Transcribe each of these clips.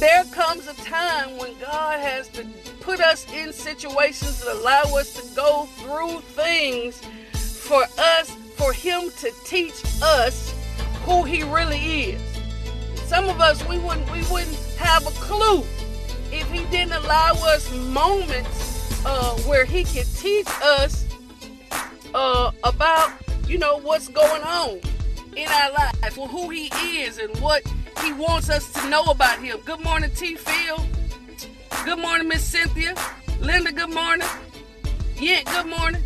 there comes a time when God has to put us in situations that allow us to go through things for us, for Him to teach us who He really is. Some of us we wouldn't we wouldn't have a clue if He didn't allow us moments uh, where He could teach us uh, about you know what's going on in our life, or who He is, and what He wants us to know about Him. Good morning, T. Phil. Good morning, Miss Cynthia. Linda, good morning. Yeah, good morning.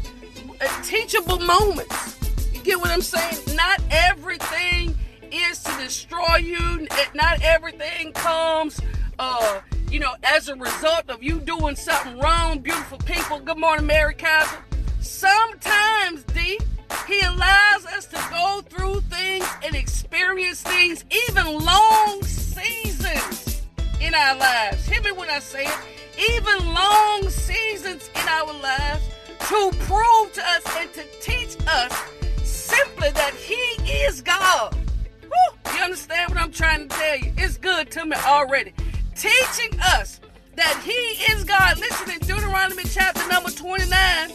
Uh, teachable moments. You get what I'm saying? Not everything is to destroy you. Not everything comes, uh, you know, as a result of you doing something wrong. Beautiful people. Good morning, Mary Kaiser. Sometimes, D, he allows us to go through things and experience things, even long seasons in our lives. Hear me when I say it. Even long seasons in our lives to prove to us and to teach us simply that He is God. Woo, you understand what I'm trying to tell you? It's good to me already. Teaching us that He is God. Listen in Deuteronomy chapter number 29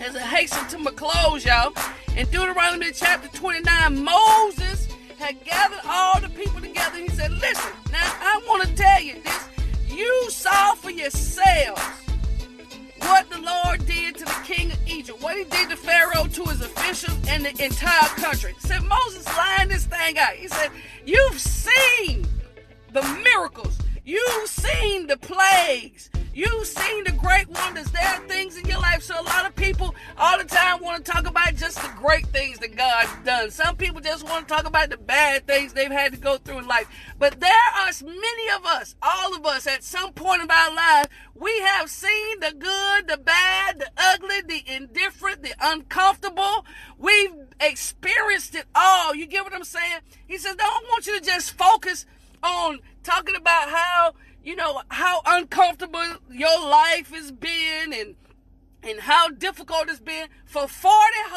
as I hasten to my close, y'all. In Deuteronomy chapter 29, Moses had gathered all the people together. He said, Listen, now I want to tell you this. You saw for yourselves what the Lord did to the king of Egypt, what he did to Pharaoh, to his officials, and the entire country. Said Moses lying this thing out. He said, You've seen the miracles, you've seen the plagues, You've seen the great wonders. There are things in your life. So a lot of people all the time want to talk about just the great things that God's done. Some people just want to talk about the bad things they've had to go through in life. But there are many of us, all of us, at some point of our life, we have seen the good, the bad, the ugly, the indifferent, the uncomfortable. We've experienced it all. You get what I'm saying? He says, I don't want you to just focus on talking about how you know, how uncomfortable your life has been and and how difficult it's been for 40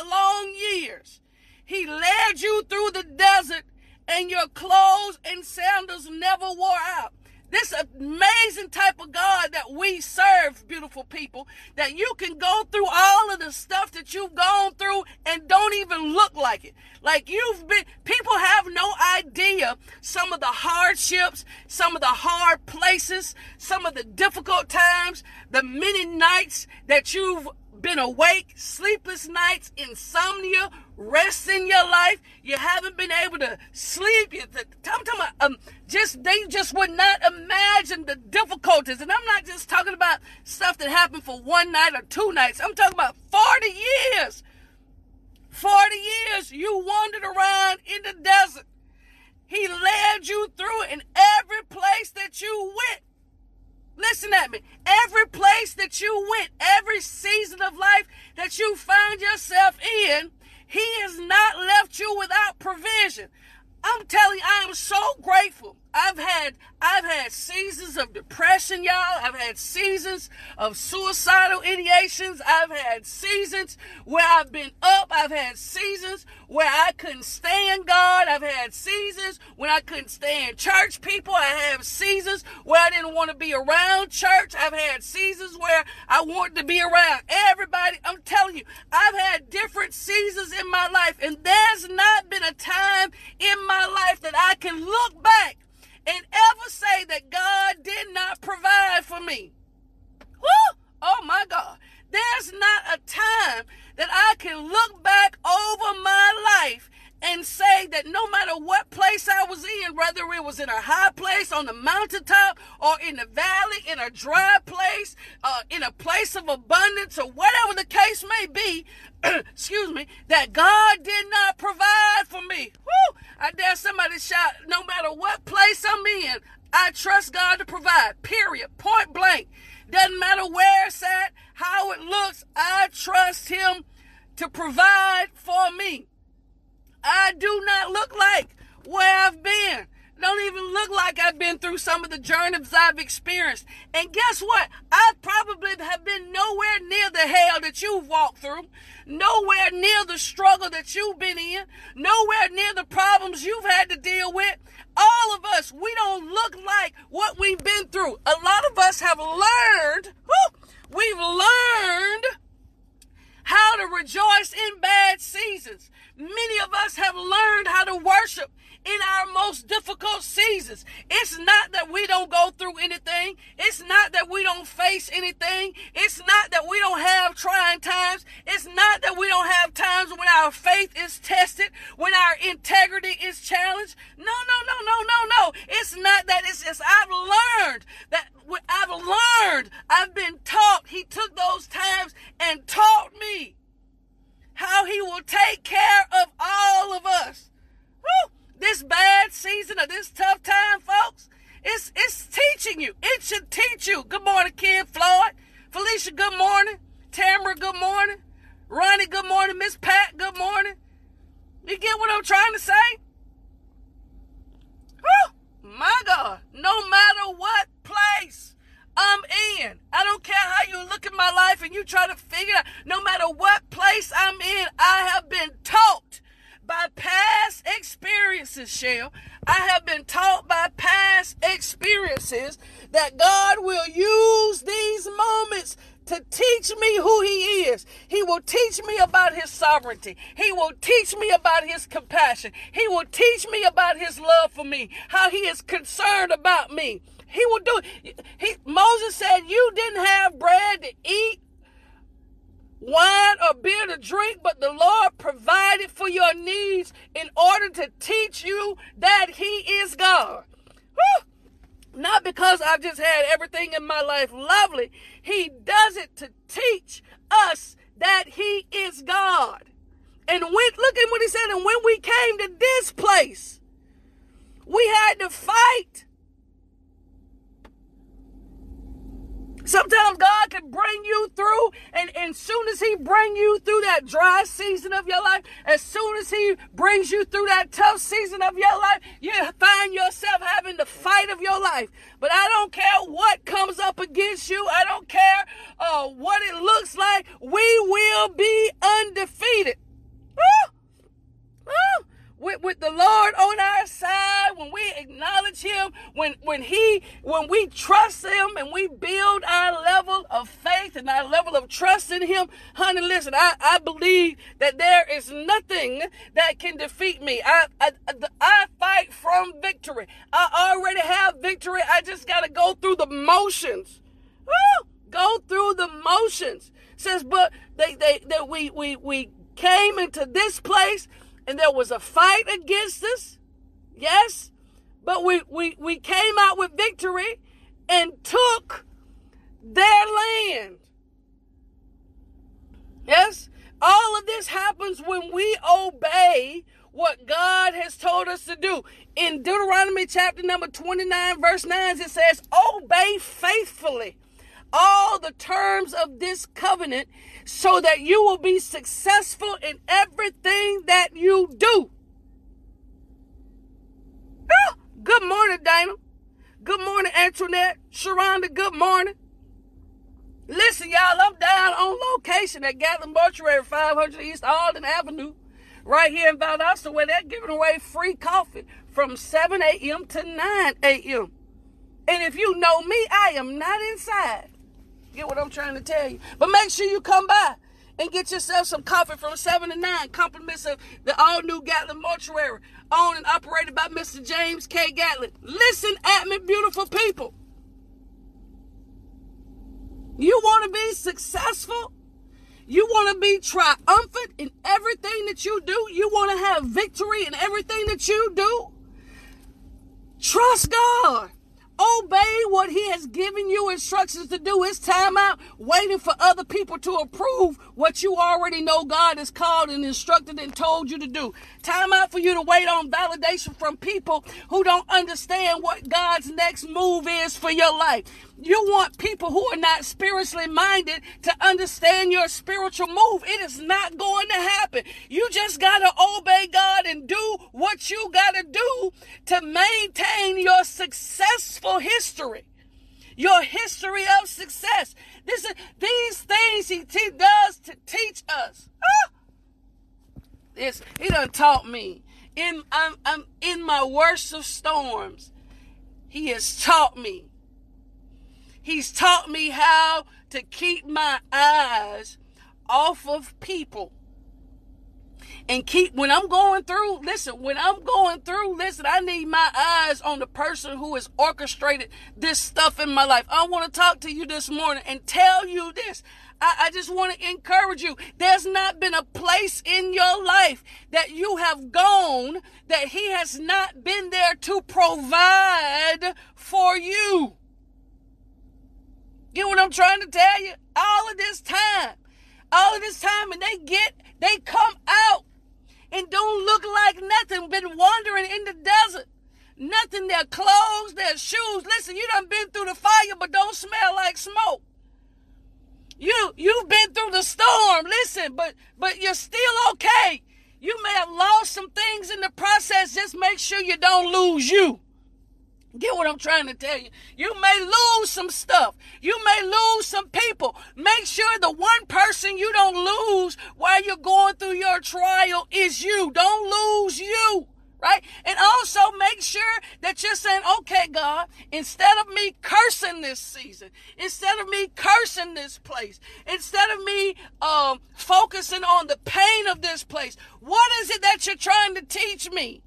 long years. He led you through the desert and your clothes and sandals never wore out. This amazing type of God that we serve, beautiful people, that you can go through all of the stuff that you've gone through and don't even look like it. Like you've been, people have no idea some of the hardships, some of the hard places, some of the difficult times, the many nights that you've been awake, sleepless nights, insomnia, rest in your life. You haven't been able to sleep. You, I'm talking about, um, just they just would not imagine the difficulties. And I'm not just talking about stuff that happened for one night or two nights. I'm talking about 40 years. 40 years you wandered around in the desert. He led you through in every place that you went. Listen at me. Every place that you went, every season of life that you found yourself in, He has not left you without provision. I'm telling you, I am so grateful. I've had I've had seasons of depression, y'all. I've had seasons of suicidal ideations. I've had seasons where I've been up. I've had seasons where I couldn't stand God. I've had seasons when I couldn't stand church people. I have seasons where I didn't want to be around church. I've had seasons where I wanted to be around everybody. I'm telling you, I've had different seasons in my life, and there's not been a time in my life that I can look back and ever say that God did not provide for me. Woo! Oh my God. There's not a time that I can look back over my life and say that no matter what place I was in, whether it was in a high place on the mountaintop or in the valley, in a dry place, uh, in a place of abundance, or whatever the case may be, excuse me, that God did not provide for me. Woo! I dare somebody shout, no matter what place I'm in, I trust God to provide. Period. Point blank. Doesn't matter where it's at, how it looks, I trust Him to provide for me. I do not look like where I've been. Don't even look like I've been through some of the journeys I've experienced. And guess what? I probably have been nowhere near the hell that you've walked through, nowhere near the struggle that you've been in, nowhere near the problems you've had to deal with. All of us, we don't look like what we've been through. A lot of us have learned, whew, we've learned how to rejoice in bad seasons. Many of us have learned how to worship in our most difficult seasons. It's not that we don't go through anything. It's not that we don't face anything. It's not that we don't have trying times. It's not that we don't have times when our faith is tested, when our integrity is challenged. No, no, no, no, no, no. It's not that. It's just I've learned that what I've learned. I've been taught. He took those times and taught me how he will take care of all of us. Woo! this bad season or this tough time, folks, it's it's teaching you. It should teach you. Good morning, Kid Floyd. Felicia, good morning. Tamara, good morning. Ronnie, good morning. Miss Pat, good morning. You get what I'm trying to say? Whew, my God. No matter what place I'm in, I don't care how you look at my life and you try to figure out, no matter what place I'm in, I have been taught by past experiences, Shell. I have been taught by past experiences that God will use these moments to teach me who he is. He will teach me about his sovereignty. He will teach me about his compassion. He will teach me about his love for me, how he is concerned about me. He will do he Moses said you didn't have bread to eat wine or beer to drink, but the Lord provided for your needs in order to teach you that He is God. Whew. Not because I've just had everything in my life lovely. He does it to teach us that He is God. And when, look at what He said. And when we came to this place, we had to fight Sometimes God can bring you through, and as soon as He bring you through that dry season of your life, as soon as He brings you through that tough season of your life, you find yourself having the fight of your life. But I don't care what comes up against you. I don't care uh, what it looks like. We will be undefeated. Woo! With, with the Lord on our side, when we acknowledge him, when when he when we trust him and we build our level of faith and our level of trust in him, honey, listen, I, I believe that there is nothing that can defeat me. I, I, I fight from victory. I already have victory. I just got to go through the motions. Woo! Go through the motions. says, but they, they, that we, we, we came into this place and there was a fight against us. Yes. But we, we, we came out with victory and took their land. Yes. All of this happens when we obey what God has told us to do. In Deuteronomy chapter number 29, verse 9, it says, Obey faithfully all the terms of this covenant so that you will be successful in everything that you do. Oh, good morning, Dana. Good morning, Antoinette. Sharonda, good morning. Listen, y'all, I'm down on location at Gatlin Mortuary, 500 East Alden Avenue, right here in Valdosta, where they're giving away free coffee from 7 a.m. to 9 a.m. And if you know me, I am not inside. Get what I'm trying to tell you. But make sure you come by and get yourself some coffee from 7 to 9. Compliments of the all new Gatlin Mortuary, owned and operated by Mr. James K. Gatlin. Listen at me, beautiful people. You want to be successful? You want to be triumphant in everything that you do? You want to have victory in everything that you do? Trust God. Obey what he has given you instructions to do. It's time out waiting for other people to approve what you already know God has called and instructed and told you to do. Time out for you to wait on validation from people who don't understand what God's next move is for your life. You want people who are not spiritually minded to understand your spiritual move. It is not going to happen. You just got to obey God and do what you got to do to maintain your successful history. Your history of success. This is these things he te- does to teach us. Ah! He done taught me in I'm, I'm in my worst of storms. He has taught me. He's taught me how to keep my eyes off of people and keep when I'm going through, listen, when I'm going through, listen, I need my eyes on the person who has orchestrated this stuff in my life. I want to talk to you this morning and tell you this. I, I just want to encourage you. There's not been a place in your life that you have gone that he has not been there to provide for you. Get what I'm trying to tell you? All of this time, all this time, and they get, they come out and don't look like nothing, been wandering in the desert. Nothing, their clothes, their shoes. Listen, you done been through the fire, but don't smell like smoke. You you've been through the storm. Listen, but but you're still okay. You may have lost some things in the process. Just make sure you don't lose you. Get what I'm trying to tell you. You may lose some stuff. You may lose some people. Make sure the one person you don't lose while you're going through your trial is you. Don't lose you. Right? And also make sure that you're saying, okay, God, instead of me cursing this season, instead of me cursing this place, instead of me um, focusing on the pain of this place, what is it that you're trying to teach me?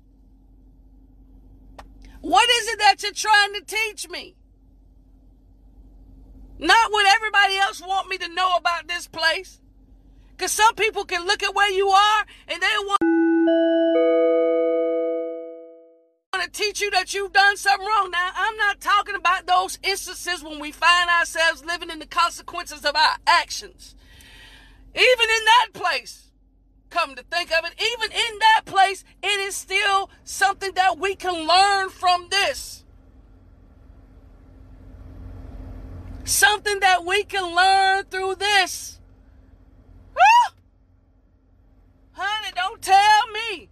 What is it that you're trying to teach me? Not what everybody else want me to know about this place. Because some people can look at where you are and they want to teach you that you've done something wrong. Now, I'm not talking about those instances when we find ourselves living in the consequences of our actions. Even in that place, come to think of it, even in that place, it is still something that we can learn from this. Something that we can learn through this. Woo! Honey, don't tell me.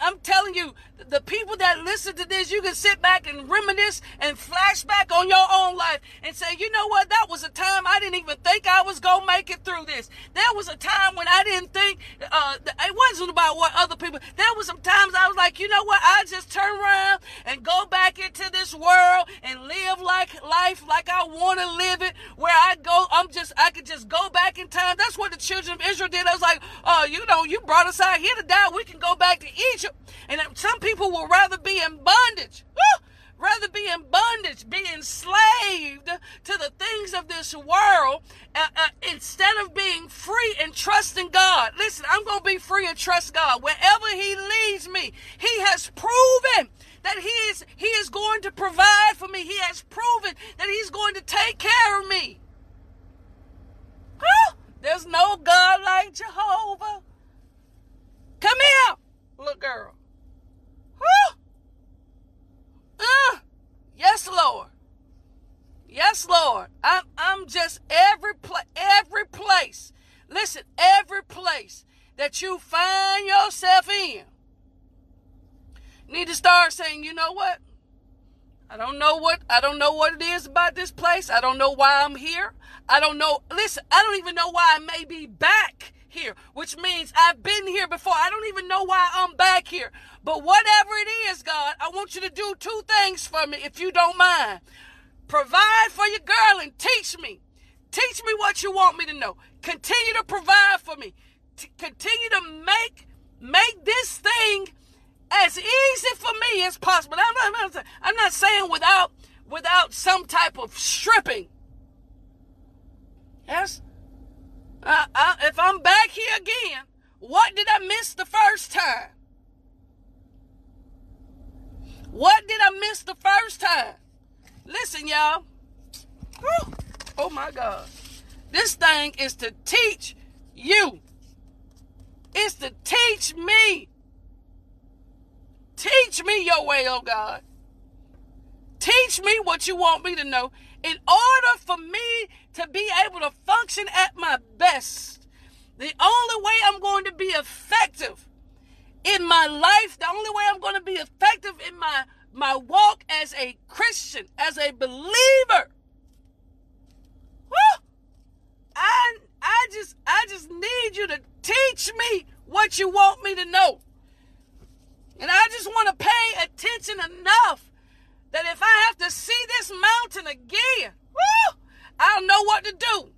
I'm telling you, the people that listen to this, you can sit back and reminisce and flashback on your own life and say, you know what? That was a time I didn't even think I was going to make it through this. There was a time when I didn't think, uh, it wasn't about what other people, there was some times I was like, you know what? I just turn around and go back into this world and live like life like I want to live it, where I go, I'm just, I could just go back in time. That's what the children of Israel did. I was like, oh, you know, you brought us out here to die. We can go back to Egypt. And some people will rather be in bondage. Woo! rather be in bondage, be enslaved to the things of this world uh, uh, instead of being free and trusting God. Listen, I'm going to be free and trust God. Wherever He leads me, He has proven that He is, he is going to provide for me. He has proven that He's going to take care of me. There's no God like Jehovah. Come here, little girl. Huh? Uh, yes, Lord. Yes, Lord. I'm, I'm just every place, every place. Listen, every place that you find yourself in. Need to start saying, you know what? I don't know what I don't know what it is about this place. I don't know why I'm here. I don't know. Listen, I don't even know why I may be back here, which means I've been here before. I don't even know why I'm back here. But whatever it is, God, I want you to do two things for me if you don't mind. Provide for your girl and teach me. Teach me what you want me to know. Continue to provide for me. T- continue to make make this thing as easy for me as possible. I'm not, I'm not, I'm not saying without without some type of stripping. Yes, uh, uh, if I'm back here again, what did I miss the first time? What did I miss the first time? Listen, y'all. Whew. Oh my God. This thing is to teach you. It's to teach me. Teach me your way, oh God. Teach me what you want me to know in order for me to be able to function at my best. The only way I'm going to be effective in my life, the only way I'm going to be effective in my my walk as a Christian, as a believer. Woo! I I just I just need you to teach me what you want me to know. And I just want to pay attention enough that if I have to see this mountain again, woo, I don't know what to do.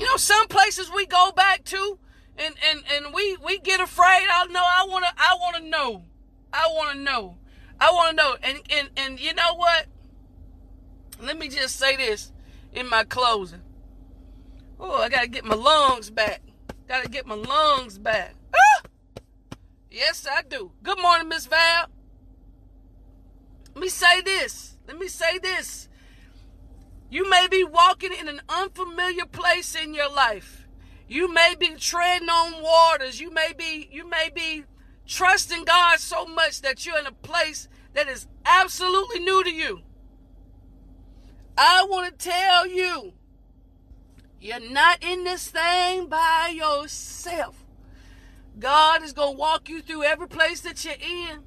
You know, some places we go back to and, and, and we, we get afraid. I know I wanna I wanna know. I wanna know. I wanna know. And and and you know what? Let me just say this in my closing. Oh, I gotta get my lungs back. Gotta get my lungs back. Ah! Yes, I do. Good morning, Miss Val. Let me say this. Let me say this. You may be walking in an unfamiliar place in your life. You may be treading on waters. You may be you may be trusting God so much that you're in a place that is absolutely new to you. I want to tell you you're not in this thing by yourself. God is going to walk you through every place that you're in.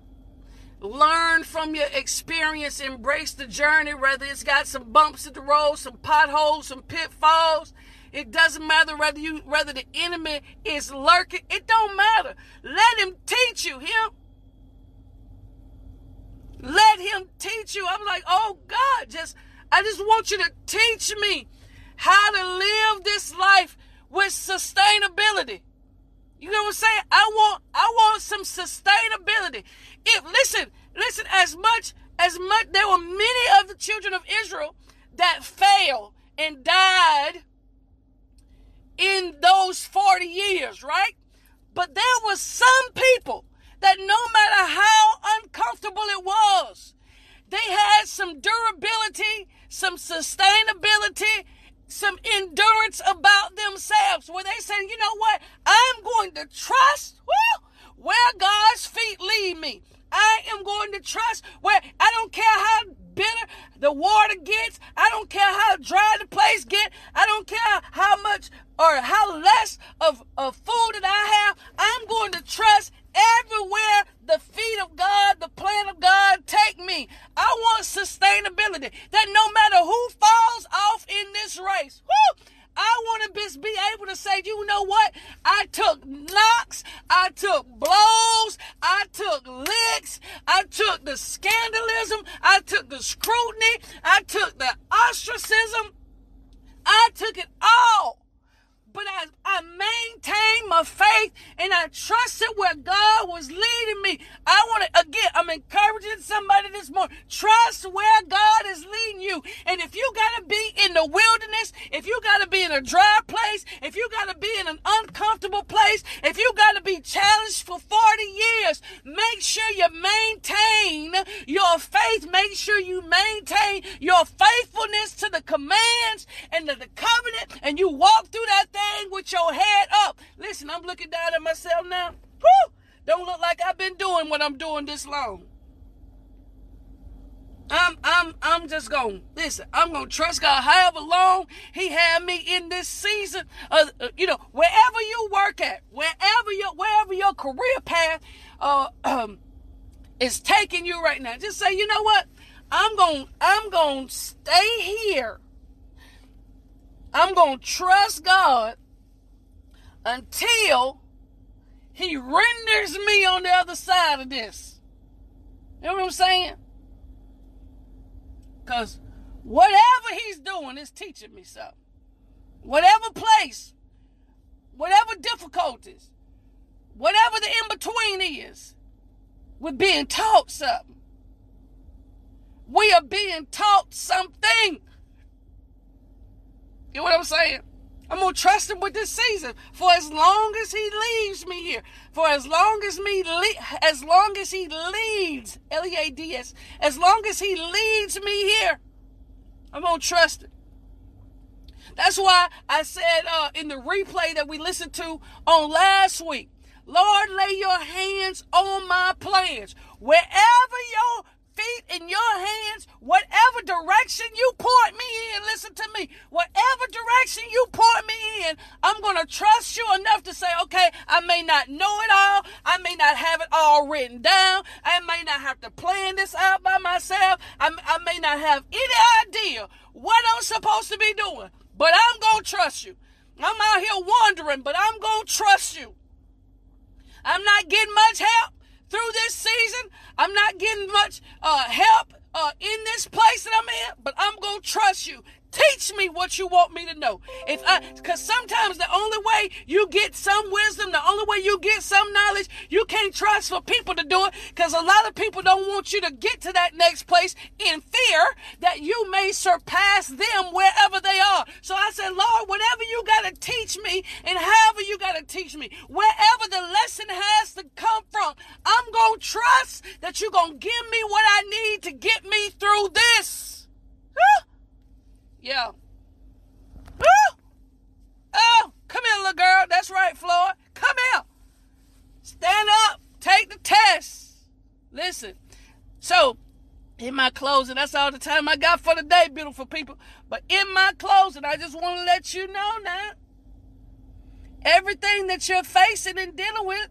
Learn from your experience, embrace the journey, whether it's got some bumps in the road, some potholes, some pitfalls. It doesn't matter whether you whether the enemy is lurking. It don't matter. Let him teach you. Him. Let him teach you. I'm like, oh God, just I just want you to teach me how to live this life with sustainability. You know what I'm saying? I want I want some sustainability. If listen, listen, as much as much there were many of the children of Israel that failed and died in those 40 years, right? But there was some people that no matter how uncomfortable it was, they had some durability, some sustainability, some endurance about themselves where they said, you know what? I'm going to trust well, where God's feet lead me. I am going to trust where I don't care how bitter the water gets. I don't care how dry the place get. I don't care how much or how less of, of food that I have. I'm going to trust everywhere the feet of God, the plan of God take me. I want sustainability that no matter who falls off in this race, whoo, I want to be able to say, you know what? I took knocks, I took blows, I took licks, I took the scandalism, I took the scrutiny, I took the ostracism, I took it all but I, I maintained my faith and I trusted where God was leading me. I want to, again, I'm encouraging somebody this morning. Trust where God is leading you. And if you got to be in the wilderness, if you got to be in a dry place, if you got to be in an uncomfortable place, if you got to be challenged for 40 years, make sure you maintain your faith. Make sure you maintain your faithfulness to the commands and to the covenant and you walk through that thing thing with your head up. Listen, I'm looking down at myself now. Whew! Don't look like I've been doing what I'm doing this long. I'm I'm I'm just gonna listen. I'm gonna trust God. However long He had me in this season, uh, uh, you know, wherever you work at, wherever your wherever your career path uh, um, is taking you right now, just say, you know what? I'm going I'm to stay here I'm going to trust God until He renders me on the other side of this. You know what I'm saying? Because whatever He's doing is teaching me something. Whatever place, whatever difficulties, whatever the in between is, we're being taught something. We are being taught something. You know what I'm saying? I'm gonna trust him with this season for as long as he leaves me here. For as long as me, le- as long as he leads, L-E-A-D-S, as long as he leads me here, I'm gonna trust it. That's why I said uh, in the replay that we listened to on last week, Lord, lay your hands on my plans. Wherever your feet in your hands, whatever direction you point me in, listen to me, whatever direction you point me in, I'm going to trust you enough to say, okay, I may not know it all. I may not have it all written down. I may not have to plan this out by myself. I, I may not have any idea what I'm supposed to be doing, but I'm going to trust you. I'm out here wandering, but I'm going to trust you. I'm not getting much help through this season. I'm not getting much uh, help uh, in this place that I'm in, but I'm going to trust you. Teach me what you want me to know. If I, cause sometimes the only way you get some wisdom, the only way you get some knowledge, you can't trust for people to do it. Cause a lot of people don't want you to get to that next place in fear that you may surpass them wherever they are. So I said, Lord, whatever you gotta teach me and however you gotta teach me, wherever the lesson has to come from, I'm gonna trust that you're gonna give me what I need to get me through this. Yeah. Woo! Oh, come here, little girl. That's right, Floyd. Come here. Stand up. Take the test. Listen. So, in my closing, that's all the time I got for today, beautiful people. But in my closing, I just want to let you know now everything that you're facing and dealing with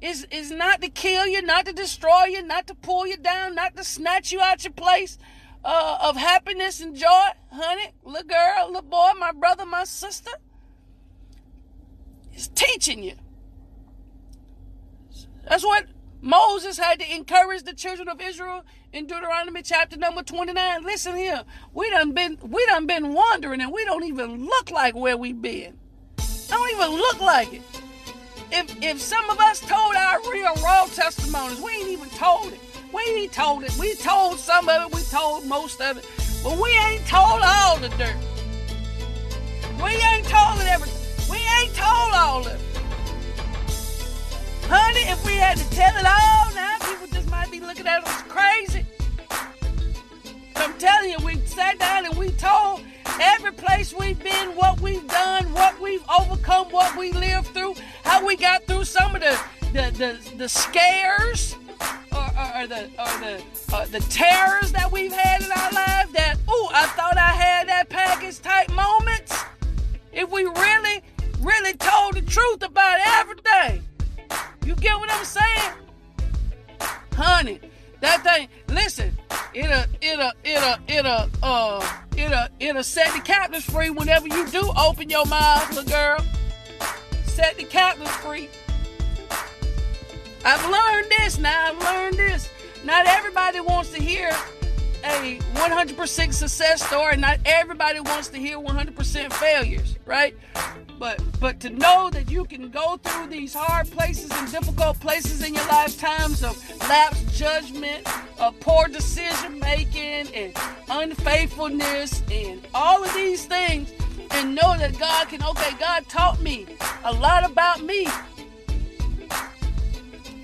is, is not to kill you, not to destroy you, not to pull you down, not to snatch you out your place uh, of happiness and joy, honey, little girl, little boy, my brother, my sister, is teaching you. That's what Moses had to encourage the children of Israel in Deuteronomy chapter number 29. Listen here, we done been we done been wandering and we don't even look like where we been. Don't even look like it. If if some of us told our real raw testimonies, we ain't even told it. We told it. We told some of it. We told most of it. But we ain't told all the dirt. We ain't told it everything. We ain't told all of it. Honey, if we had to tell it all now, people just might be looking at us crazy. I'm telling you, we sat down and we told every place we've been, what we've done, what we've overcome, what we lived through, how we got through some of the the, the, the scares, or, the or the the terrors that we've had in our life that oh I thought I had that package type moments. If we really really told the truth about everything, you get what I'm saying, honey? That thing, listen, it'll it'll it'll it'll uh it'll it'll set the captives free whenever you do open your mouth, little girl. Set the captives free. I've learned this now. I've learned this. Not everybody wants to hear a 100% success story. Not everybody wants to hear 100% failures, right? But but to know that you can go through these hard places and difficult places in your lifetimes of lapse judgment, of poor decision making, and unfaithfulness, and all of these things, and know that God can. Okay, God taught me a lot about me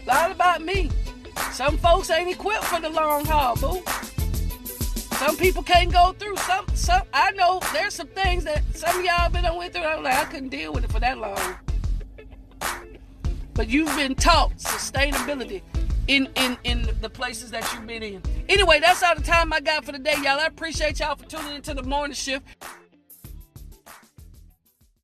a lot about me. Some folks ain't equipped for the long haul, boo. Some people can't go through some some I know there's some things that some of y'all been with through. I'm like, I couldn't deal with it for that long. But you've been taught sustainability in in in the places that you've been in. Anyway, that's all the time I got for today, y'all. I appreciate y'all for tuning into the morning shift.